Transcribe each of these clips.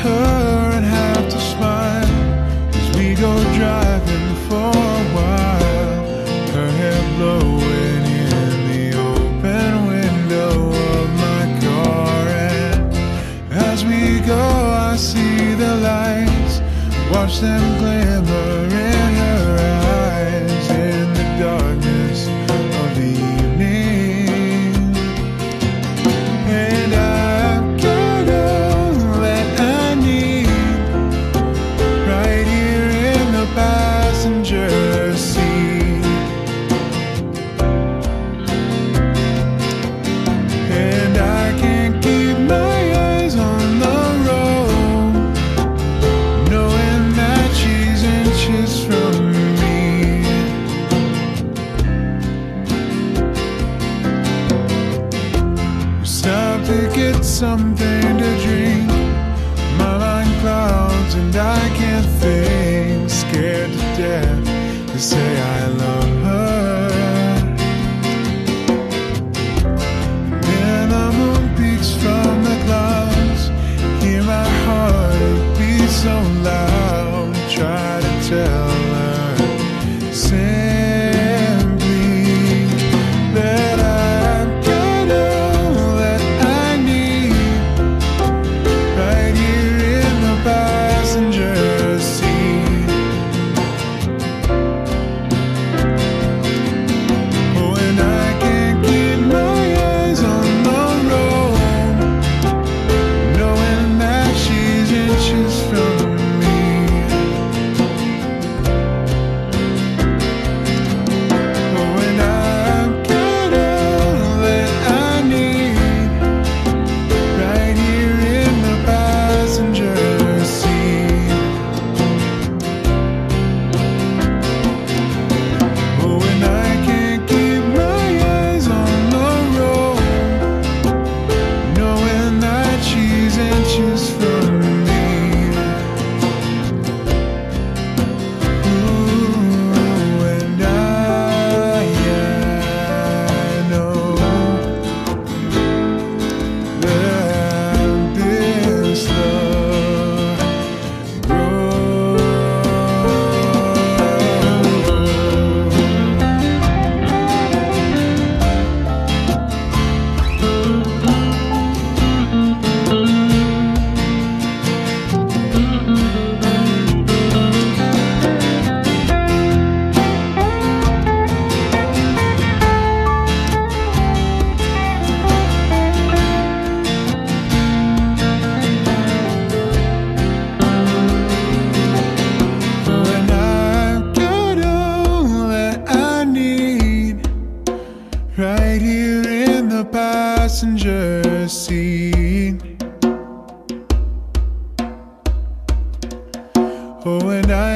her and have to smile as we go driving for a while. Her hair blowing in the open window of my car, and as we go, I see the lights, watch them glimmer. Time to get something to drink. My mind clouds and I can't think. Scared to death to say I love her. Then the moon peeks from the clouds. Hear my heart beat so loud. Try to tell.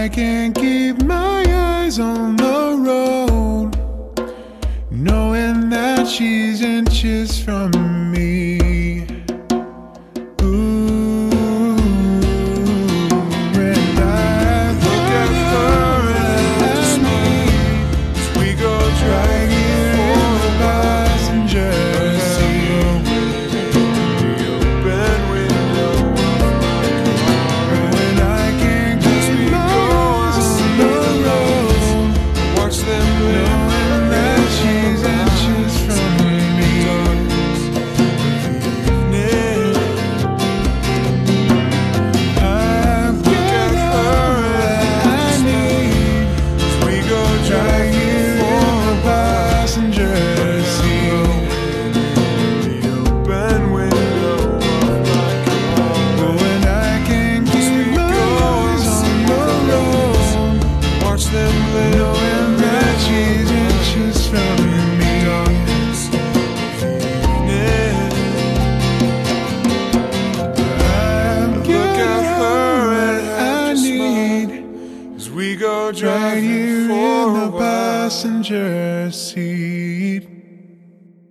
I can't keep my eyes on the road, knowing that she's inches from me. We go driving Drag you for in a the while. passenger seat.